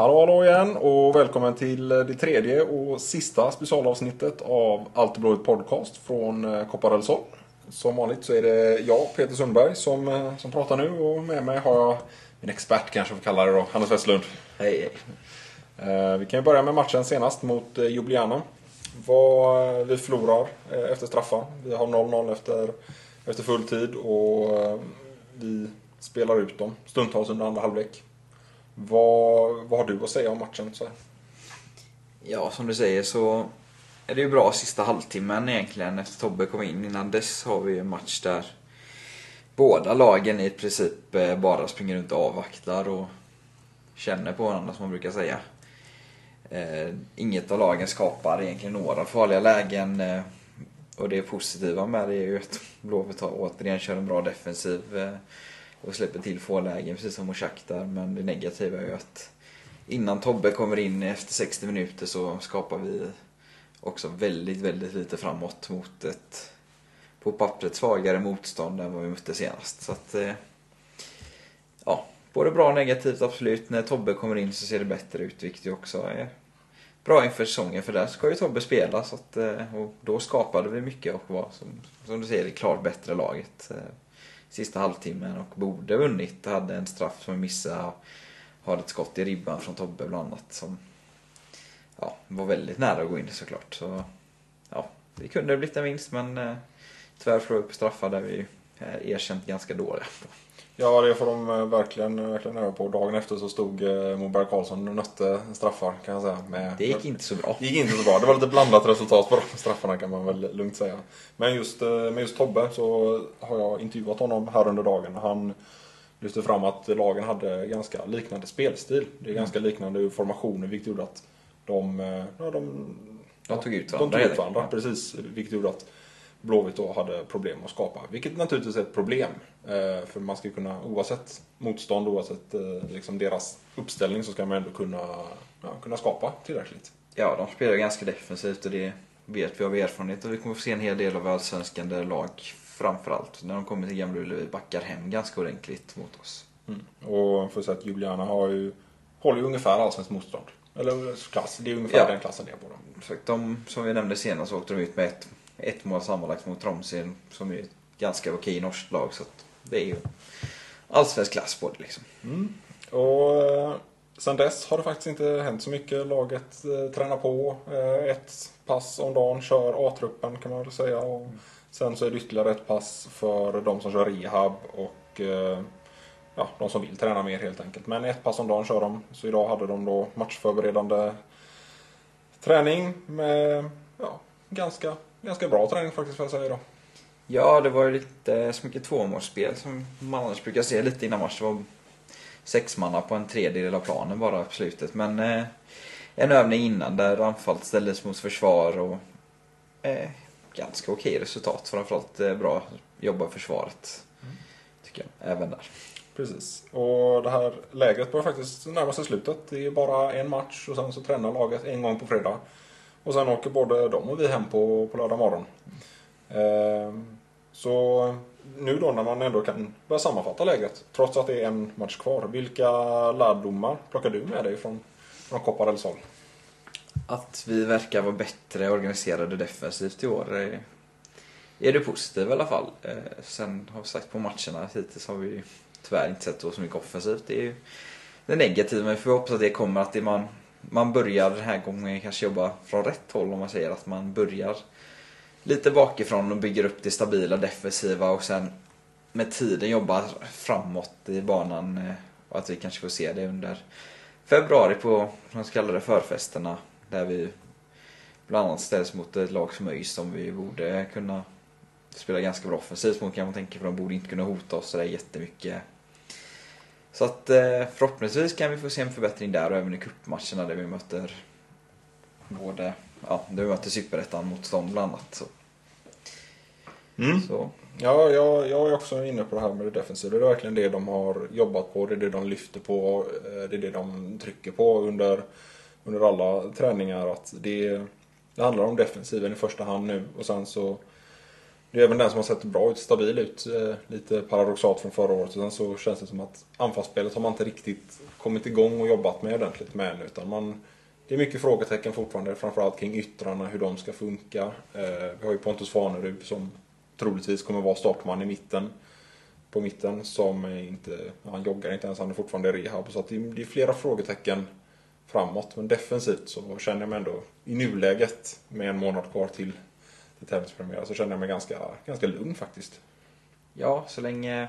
Hallå hallå igen och välkommen till det tredje och sista specialavsnittet av Allt blåvitt podcast från eh, Sol. Som vanligt så är det jag, Peter Sundberg, som, eh, som pratar nu och med mig har jag min expert kanske vi kallar det då, Hannes Westlund. Hej, hej. Eh, vi kan ju börja med matchen senast mot Ljubljana. Vad vi förlorar efter straffar. Vi har 0-0 efter, efter full tid och vi spelar ut dem stundtals under andra halvlek. Vad, vad har du att säga om matchen? Så Ja, som du säger så är det ju bra sista halvtimmen egentligen efter Tobbe kom in. Innan dess har vi ju en match där båda lagen i princip eh, bara springer runt och avvaktar och känner på varandra som man brukar säga. Eh, inget av lagen skapar egentligen några farliga lägen. Eh, och det positiva med det är ju att Blåvitt återigen kör en bra defensiv och släpper till få lägen precis som Shakhtar. Men det negativa är ju att innan Tobbe kommer in efter 60 minuter så skapar vi också väldigt, väldigt lite framåt mot ett på pappret svagare motstånd än vad vi mötte senast. Så att, eh, ja, både bra och negativt absolut. När Tobbe kommer in så ser det bättre ut, vilket ju också är bra inför säsongen. För där ska ju Tobbe spela så att, eh, och då skapade vi mycket och var som, som du säger det klart bättre laget. Eh, Sista halvtimmen och borde vunnit. Hade en straff som vi missade. Har ett skott i ribban från Tobbe bland annat som ja, var väldigt nära att gå in såklart. Så ja, det kunde blivit en vinst men eh, tyvärr förlorade vi på straffar där vi är erkänt ganska dåliga. Ja, det får de eh, verkligen, verkligen öva på. Dagen efter så stod eh, Moberg Karlsson och nötte straffar kan jag säga. Med, det gick inte så bra. Det gick inte så bra. Det var lite blandat resultat på de straffarna kan man väl lugnt säga. Men just eh, med just Tobbe så har jag intervjuat honom här under dagen. Han lyfte fram att lagen hade ganska liknande spelstil. Det är ganska liknande formationer vilket gjorde att de, ja, de, de tog ut varandra. De tog ut varandra, precis. Vilket gjorde att Blåvitt då hade problem att skapa. Vilket naturligtvis är ett problem. Eh, för man ska kunna, oavsett motstånd, oavsett eh, liksom deras uppställning, så ska man ändå kunna, ja, kunna skapa tillräckligt. Ja, de spelar ganska defensivt och det vet vi av erfarenhet. Och vi kommer få se en hel del av allsvenskan där lag, framförallt när de kommer till Gamla Ullevi, backar hem ganska ordentligt mot oss. Mm. Och för att säga att Juliana har ju, håller ju ungefär allsvenskt motstånd. Eller klass, det är ungefär ja. den klassen det är på dem. De, som vi nämnde senast, åkte de ut med ett ett mål sammanlagt mot Tromsø som är ett ganska okej norskt lag. Så det är ju allsvensk klass på det liksom. Mm. Och eh, sen dess har det faktiskt inte hänt så mycket. Laget eh, tränar på. Eh, ett pass om dagen kör A-truppen kan man väl säga. Och sen så är det ytterligare ett pass för de som kör rehab och eh, ja, de som vill träna mer helt enkelt. Men ett pass om dagen kör de. Så idag hade de då matchförberedande träning med ja, ganska ganska bra träning faktiskt får jag säga då. Ja, det var ju lite så mycket tvåmålsspel som man annars brukar se lite innan match. Det var sex manna på en tredjedel av planen bara på slutet. Men eh, en övning innan där anfallet ställdes mot försvar och eh, ganska okej resultat. Framförallt eh, bra jobba i försvaret. Mm. Tycker jag, även där. Precis. Och det här lägret börjar faktiskt närma sig slutet. Det är bara en match och sen så tränar laget en gång på fredag. Och sen åker både de och vi hem på, på lördag morgon. Eh, så nu då när man ändå kan börja sammanfatta läget, trots att det är en match kvar. Vilka lärdomar plockar du med dig från, från Koppar eller Sol? Att vi verkar vara bättre organiserade defensivt i år är, är det positivt i alla fall. Eh, sen har vi sagt på matcherna hittills har vi tyvärr inte sett så mycket offensivt. Det är ju det negativa, men vi får hoppas att det kommer att det man man börjar den här gången kanske jobba från rätt håll om man säger att man börjar lite bakifrån och bygger upp det stabila defensiva och sen med tiden jobbar framåt i banan eh, och att vi kanske får se det under februari på de så kallade förfesterna där vi bland annat ställs mot ett lag som ÖIS som vi borde kunna spela ganska bra offensivt mot kan man tänka för de borde inte kunna hota oss sådär jättemycket så att eh, förhoppningsvis kan vi få se en förbättring där och även i cupmatcherna där vi möter både, ja, där vi möter Superettan mot dem bland annat. Så. Mm. så. Ja, jag, jag är också inne på det här med det defensiva. Det är verkligen det de har jobbat på, det är det de lyfter på, eh, det är det de trycker på under, under alla träningar. Att det, det handlar om defensiven i första hand nu och sen så det är även den som har sett bra ut, stabil ut. Eh, lite paradoxalt från förra året. Sen så känns det som att anfallsspelet har man inte riktigt kommit igång och jobbat med ordentligt med än. Utan man, det är mycket frågetecken fortfarande, framförallt kring yttrarna, hur de ska funka. Eh, vi har ju Pontus Farnerud som troligtvis kommer vara startman i mitten. På mitten som inte, han joggar inte ens, han är fortfarande i rehab. Så att det, det är flera frågetecken framåt. Men defensivt så känner jag mig ändå i nuläget med en månad kvar till, till tävlingspremiär så känner jag mig ganska, ganska lugn faktiskt. Ja, så länge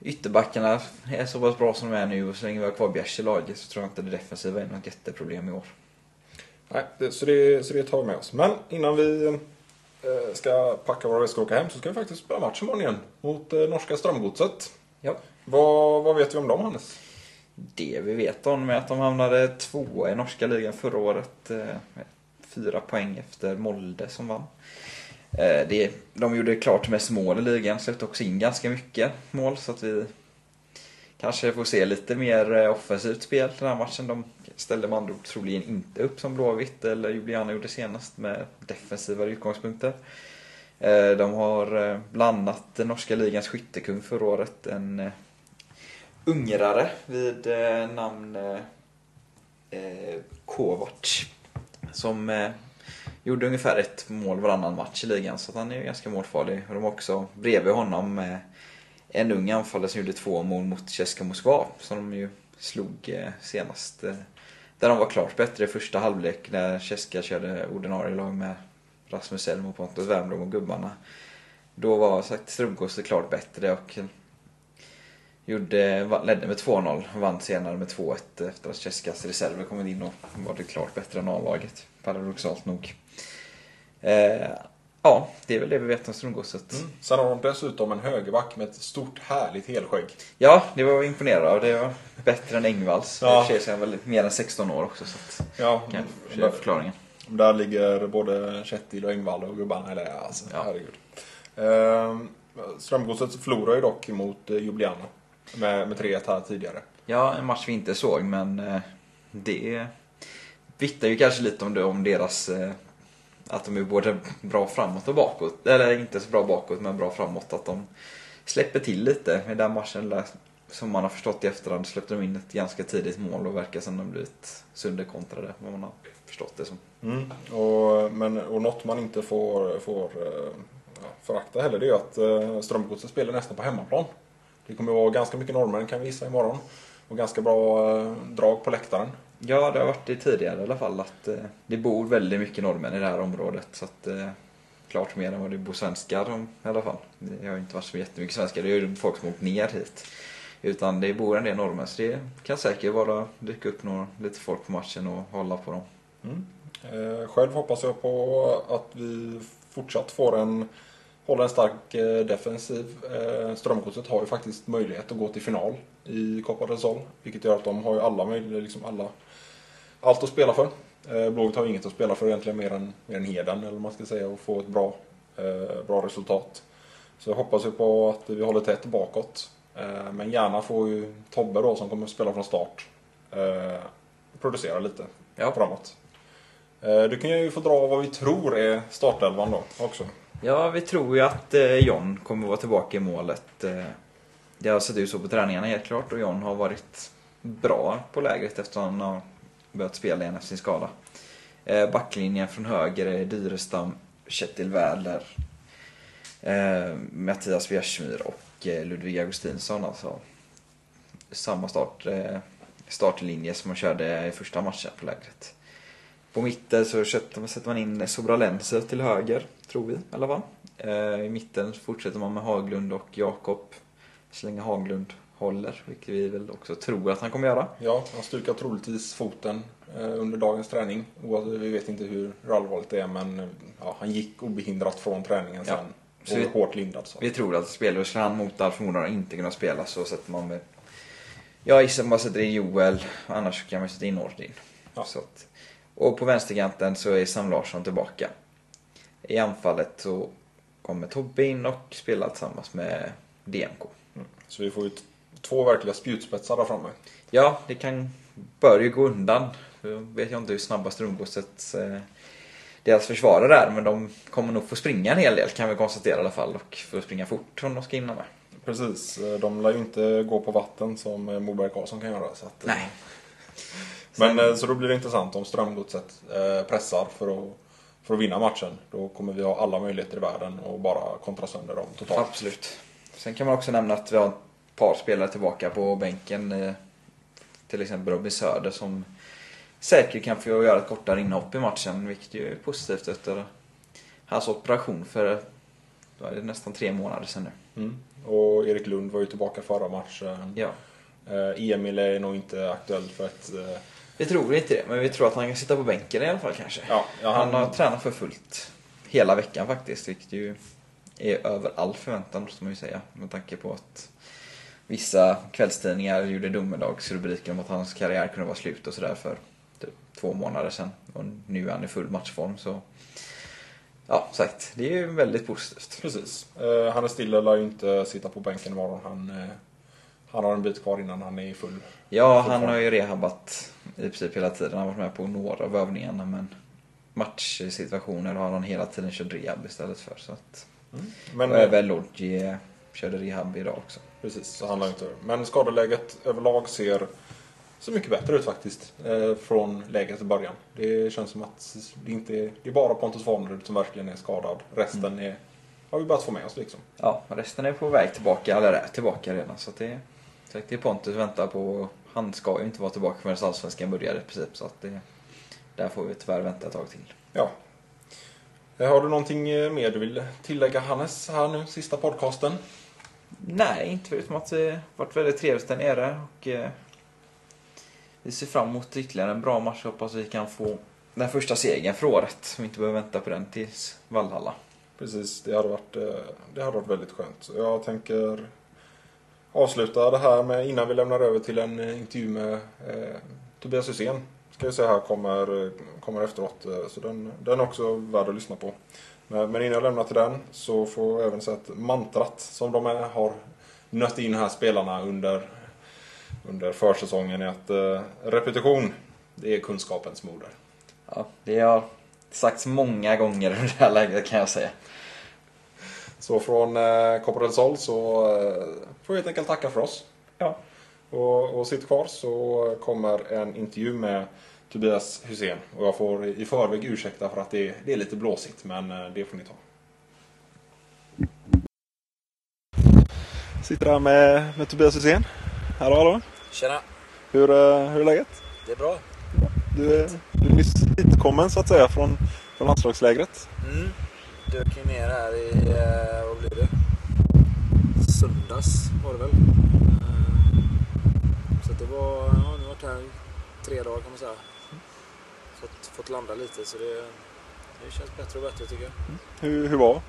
ytterbackarna är så pass bra som de är nu och så länge vi har kvar Bjärs i laget så tror jag inte det defensiva är något jätteproblem i år. Nej, det, så, det, så det tar vi med oss. Men innan vi eh, ska packa våra väskor och åka hem så ska vi faktiskt spela match imorgon igen mot eh, norska Strömgodset. Ja. Vad, vad vet vi om dem Hannes? Det vi vet om är att de hamnade tvåa i norska ligan förra året. eh, Fyra poäng efter Molde som vann. Eh, det, de gjorde klart mest mål i ligan, släppte också in ganska mycket mål så att vi kanske får se lite mer eh, offensivt spel den här matchen. De ställde med andra ord troligen inte upp som Blåvitt eller Juliana gjorde senast med defensivare utgångspunkter. Eh, de har bland annat den norska ligans skyttekung förra året, en ungrare vid namn Kovac. Som eh, gjorde ungefär ett mål varannan match i ligan, så att han är ju ganska målfarlig. Och de har också bredvid honom eh, en ung anfallare som gjorde två mål mot Ceska Moskva, som de ju slog eh, senast. Eh, där de var klart bättre i första halvlek när Ceska körde ordinarie lag med Rasmus Elm och Pontus Wernbloom och gubbarna. Då var sagt Strömgård klart bättre och gjorde, ledde med 2-0 och vann senare med 2-1 efter att Ceskas reserver kommit in och var det klart bättre än A-laget. Paradoxalt nog. Eh, ja, det är väl det vi vet om Strömgodset. Sen har de dessutom en högerback med ett stort härligt helskägg. Ja, det var jag imponerad av. Det var bättre än Engvalls. Ja. I och för väl mer än 16 år också så att, Ja, kanske det är förklaringen. Där ligger både Kjetil och Engvall och gubbarna. Eller alltså, Ja. herregud. Ehm, Strömgodset förlorar ju dock mot eh, Ljubljana. Med, med 3-1 här tidigare. Ja, en match vi inte såg men eh, det vittnar ju kanske lite om det, om deras eh, att de är både bra framåt och bakåt. Eller inte så bra bakåt men bra framåt. Att de släpper till lite. I den matchen där, som man har förstått i efterhand släppte de in ett ganska tidigt mål och verkar som de blivit sönderkontrade. Vad man har förstått det som. Och, men, och något man inte får, får eh, ja, förakta heller det är ju att eh, Strömgodset spelar nästan på hemmaplan. Det kommer att vara ganska mycket norrmän kan vi gissa imorgon. Och ganska bra eh, drag på läktaren. Ja, det har varit det tidigare i alla fall. Att eh, det bor väldigt mycket norrmän i det här området. Så att, eh, klart mer än vad det bor svenskar i alla fall. Det har inte varit så jättemycket svenskar. Det är ju folk som åkt ner hit. Utan det bor en del norrmän. Så det kan säkert vara dyka upp några, lite folk på matchen och hålla på dem. Eh, själv hoppas jag på att vi fortsatt får en hålla en stark eh, defensiv. Eh, Strömgodset har ju faktiskt möjlighet att gå till final i Copa del Sol. Vilket gör att de har ju alla möjligheter, liksom alla, allt att spela för. Eh, Blåvitt har inget att spela för egentligen mer än, mer än heden eller vad man ska säga och få ett bra, eh, bra resultat. Så jag hoppas ju på att vi håller tätt bakåt. Eh, men gärna får ju Tobbe då som kommer att spela från start producera lite Ja. framåt. Du kan ju få dra vad vi tror är startelvan då också. Ja, vi tror ju att eh, John kommer vara tillbaka i målet. Eh. Det har sett ut så på träningarna helt klart och John har varit bra på lägret eftersom han har börjat spela igen efter sin skada. Eh, backlinjen från höger är Dyrestam, Kjetil Wärdler, Mattias Bjärsmyr och Ludvig Augustinsson. Alltså samma start, startlinje som man körde i första matchen på lägret. På mitten så sätter sätter man in Sobralense till höger, tror vi i alla fall. I mitten fortsätter man med Haglund och Jakob. Så länge Haglund håller, vilket vi väl också tror att han kommer göra. Ja, han stukar troligtvis foten eh, under dagens träning. Vi vet inte hur allvarligt det är men eh, ja, han gick obehindrat från träningen Ja. sen. Så Och vi- hårt lindad. Så. Vi tror att spelar skulle han mot all förmodan inte kunna spela så sätter man med... Jag gissar man sätter in Joel, annars kan man sätta in Nordin. Ja. Så att, och på vänsterkanten så är Sam Larsson tillbaka. I anfallet så kommer Tobbe in och spelar tillsammans med DMK. Så vi får ju två verkliga spjutspetsar där framme. Ja, det kan, bör ju gå undan. Jag vet jag inte hur snabba Strömgodset eh, deras försvarare där, men de kommer nog få springa en hel del kan vi konstatera i alla fall och få springa fort om de ska hinna med. Precis, de lär ju inte gå på vatten som Moberg Karlsson kan göra. Så att, Nej. Men eh, så då blir det intressant om Strömgodset eh, pressar för att, för att vinna matchen. Då kommer vi ha alla möjligheter i världen och bara kontra sönder dem totalt. Absolut. Sen kan man också nämna att vi har ett par spelare tillbaka på bänken. eh, Till exempel Robin Söder som säkert kan få göra ett kortare inhopp i matchen, vilket ju är positivt efter hans operation för då är det nästan tre månader sedan nu. Mm. Och Erik Lund var ju tillbaka förra matchen. Ja. Eh, Emil är nog inte aktuell för ett... Vi tror inte det, men vi tror att han kan sitta på bänken i alla fall kanske. ja, ja, Han har tränat för fullt hela veckan faktiskt, vilket ju är över all förväntan måste man ju säga. Med tanke på att vissa kvällstidningar gjorde domedagsrubriker om att hans karriär kunde vara slut och sådär för typ två månader sedan. Och nu är han i full matchform så... Ja, sagt, det är ju väldigt positivt. Precis. Eh, Hannes Stille lär ju inte sitta på bänken imorgon. Han, eh, han har en bit kvar innan han är i full... Ja, full han form. har ju rehabat i princip hela tiden. Han har varit med på några av övningarna men matchsituationer har han hela tiden kört rehab istället för. Så att, Men, och eh, även Lodji körde rehab idag också. Precis, så det inte Men skadeläget överlag ser så mycket bättre ut faktiskt. Eh, från läget i början. Det känns som att det inte är, det är bara Pontus Farnerud som verkligen är skadad. Resten är, har vi börjat få med oss liksom. Ja, resten är på väg tillbaka, eller är tillbaka redan. Så det, det är Pontus väntar på. Han ska ju inte vara tillbaka förrän Allsvenskan börjar i princip. Så att det, där får vi tyvärr vänta ett tag till. Ja. Eh, Har du någonting eh, mer du vill tillägga Hannes här nu, sista podcasten? Nej, inte förutom att det varit väldigt trevligt där nere. Och, eh, vi ser fram emot ytterligare en bra match. Hoppas vi kan få den första segern för året. Vi inte behöver vänta på den tills Vallhalla. Precis, det hade varit, eh, det hade varit väldigt skönt. Jag tänker avsluta det här med, innan vi lämnar över till en eh, intervju med eh, Tobias Hysén. Ska jag säga här kommer, eh, kommer efteråt. Eh, så den, den är också värd att lyssna på. Men, men innan jag lämnar till den så får jag även säga att mantrat som de är, har nött in här spelarna under, under försäsongen är att eh, repetition, det är kunskapens moder. Ja, det har sagts många gånger under det här läget kan jag säga. Så från eh, Corporate Sol så eh, får vi helt enkelt tacka för oss. Ja. Och, och sitt kvar så kommer en intervju med Tobias Hussein. Och jag får i förväg ursäkta för att det, det är lite blåsigt, men eh, det får ni ta. Sitter här med, med Tobias Hussein. Hallå, hallå. Tjena, Hur, hur är läget? det är bra. Du är, du är nyss hitkommen så att säga från, från landslagslägret. Mm. Dök ju ner här i, eh, vad blir det? Söndags var det väl. Eh, Så det var, ja, nu har jag varit här tre dagar kan man säga. Fått, fått landa lite så det, det känns bättre och bättre tycker jag. Hur, hur var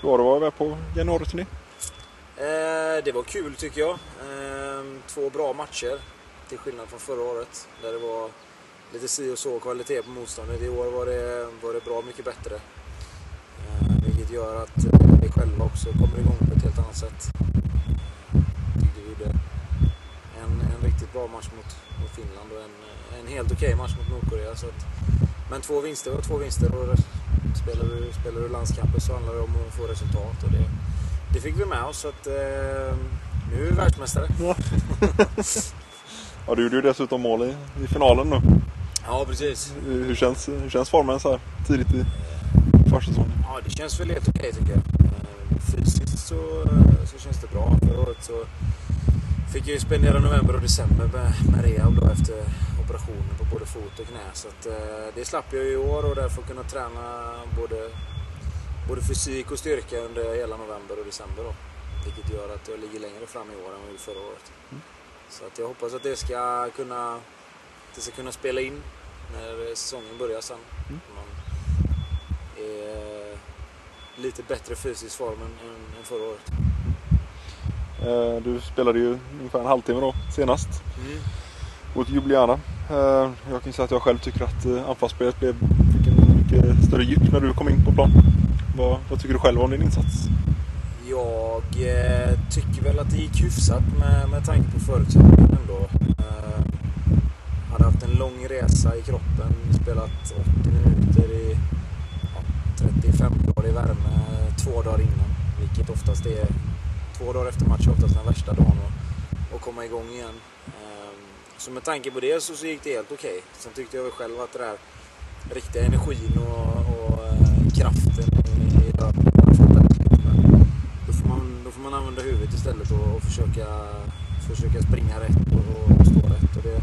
hur var det att vara på januariturné? Eh, det var kul tycker jag. Eh, två bra matcher. Till skillnad från förra året. Där det var lite si och så kvalitet på motståndet. I år var det, var det bra mycket bättre. Gör att vi själva också kommer igång på ett helt annat sätt. Tyckte vi gjorde en, en riktigt bra match mot, mot Finland och en, en helt okej match mot Nordkorea. Så att, men två vinster var två vinster och spelar du, spelar du landskamper så handlar det om att få resultat. Och det, det fick vi med oss så att eh, nu är vi världsmästare. Ja, du gjorde ju dessutom mål i, i finalen nu. Ja precis. Hur hur känns, hur känns formen så här tidigt i försäsongen? Det känns väl helt okej tycker jag. Eh, Fysiskt så, eh, så känns det bra. Förra året så fick jag ju spendera november och december med, med rehab då efter operationer på både fot och knä. Så att, eh, det slapp jag i år och därför kunna träna både, både fysik och styrka under hela november och december. Då. Vilket gör att jag ligger längre fram i år än vad jag gjorde förra året. Så att jag hoppas att det ska kunna, det ska kunna spela in när säsongen börjar sen. Man är lite bättre fysisk form än, än, än förra året. Eh, Du spelade ju ungefär en halvtimme då senast Mm. mot Ljubljana. Eh, Jag kan säga att jag själv tycker att eh, anfallsspelet blev, mycket större djup när du kom in på plan. Vad, vad tycker du själv om din insats? Jag eh, tycker väl att det gick hyfsat med, med tanke på förutsättningarna ändå. Hade haft en lång resa i kroppen, spelat 80 minuter 25 i värme två dagar innan. Vilket oftast är två dagar efter match oftast den värsta dagen att komma igång igen. Ehm, så med tanke på det så, så gick det helt okej. Okay. Sen tyckte jag väl själv att det där riktiga energin och, och eh, kraften i, löpningen då får, man, då får man använda huvudet istället och, och försöka, försöka springa rätt och, och stå rätt. Och det,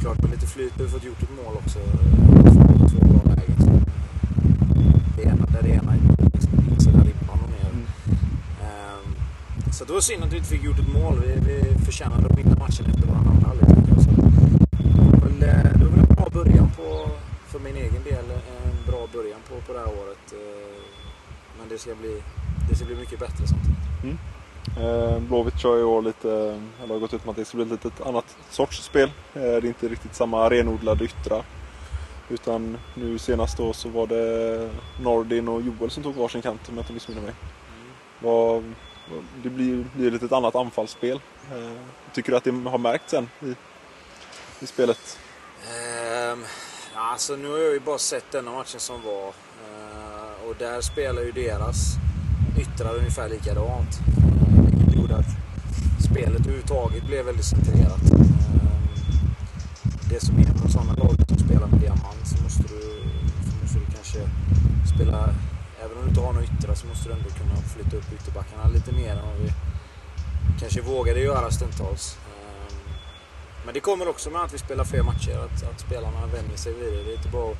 klart med lite flyt har vi fått gjort ett mål också. Två, två bra lägen. Så det ena insidan ribban och ner. Mm. Um, så det var synd att vi inte fick gjort ett mål. Vi, vi förtjänade att vinna matchen efter vår andra halvlek. Så det var väl en bra början på, för min egen del, en bra början på, på det här året. Uh, men det ska bli, det ska bli mycket bättre samtidigt. Mm. Eh, Blåvitt kör i år lite, eller har gått ut med att det ska bli ett lite annat sorts spel. Eh, det är inte riktigt samma renodlade yttrar. Utan nu senast då så var det Nordin och Joel som tog varsin kant om jag inte missminner mig. Mm. Det blir, blir ett annat anfallsspel. Eh, tycker du att det har märkts än i, i spelet? Um, alltså nu har jag ju bara sett denna matchen som var. Uh, och där spelar ju deras yttrar ungefär likadant gjorde att spelet överhuvudtaget blev väldigt centrerat. Det som är på sådana lag som spelar med diamant så måste du, så måste du kanske spela, även om du inte har några yttrar så måste du ändå kunna flytta upp ytterbackarna lite mer än vad vi kanske vågade göra stundtals. Ehm, men det kommer också med att vi spelar fler matcher, att, att spelarna vänjer sig vid det. Det är inte bara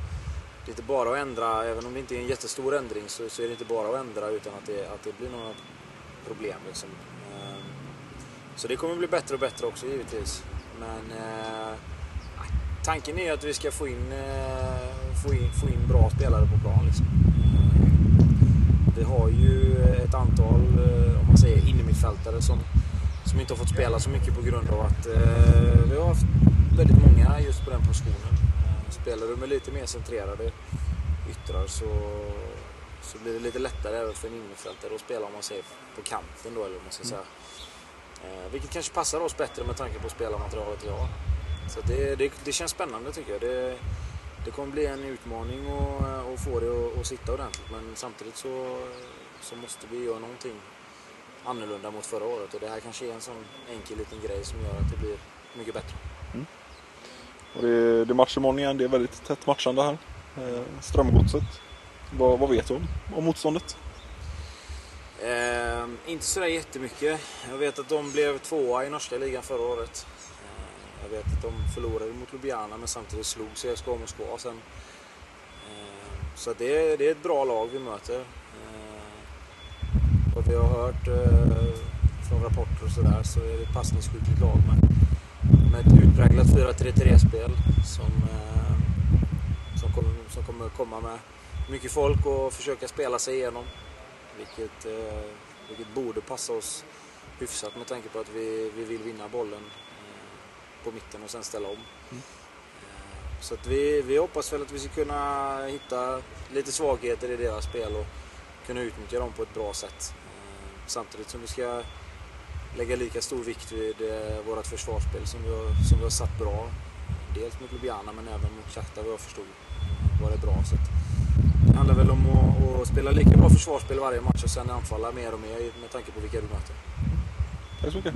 det är inte bara att ändra, även om det inte är en jättestor ändring så, så är det inte bara att ändra utan att det, att det blir några problem. Liksom. Ehm, så det kommer bli bättre och bättre också givetvis. Men eh, tanken är att vi ska få in, eh, få in, få in bra spelare på plan. Liksom. Eh, vi har ju ett antal, eh, om man säger innermittfältare som, som inte har fått spela så mycket på grund av att vi har haft väldigt många just på den positionen. Spelar du med lite mer centrerade yttrar så, så blir det lite lättare även för en innermittfältare att spela om man säger på kanten då, eller vad man ska säga. Eh, vilket kanske passar oss bättre med tanke på spelarmaterialet vi har. Så det, det, det känns spännande tycker jag. Det, det kommer bli en utmaning att, att få det att, att sitta ordentligt men samtidigt så, så måste vi göra någonting annorlunda mot förra året och det här kanske är en sån enkel liten grej som gör att det blir mycket bättre. Mm. Och det, det är match imorgon igen, det är väldigt tätt matchande här. Eh, Strömgodset. Vad, vad vet du om, om motståndet? Eh, inte sådär jättemycket. Jag vet att de blev tvåa i norska ligan förra året. Jag vet att de förlorade mot Ljubljana men samtidigt slog CSKA Moskva sen. Eh, så det, det, är ett bra lag vi möter. Eh, Vad vi har hört eh, från rapporter och sådär så är det ett passningsskickligt lag med, med ett utpräglat 4-3-3-spel som, som, kommer, som kommer komma med mycket folk och försöka spela sig igenom. Vilket, vilket borde passa oss hyfsat med tanke på att vi, vi vill vinna bollen på mitten och sen ställa om. Mm. Eh, så att vi, vi hoppas väl att vi ska kunna hitta lite svagheter i deras spel och kunna utnyttja dem på ett bra sätt. Samtidigt som vi ska lägga lika stor vikt vid vårt försvarsspel som vi har, som vi har satt bra. Dels mot Ljubljana men även mot Shakhtar vad jag förstod var det bra. Så det handlar väl om att, att, spela lika bra försvarsspel varje match och sen anfalla mer och mer med tanke på vilka du möter. Tack så mycket.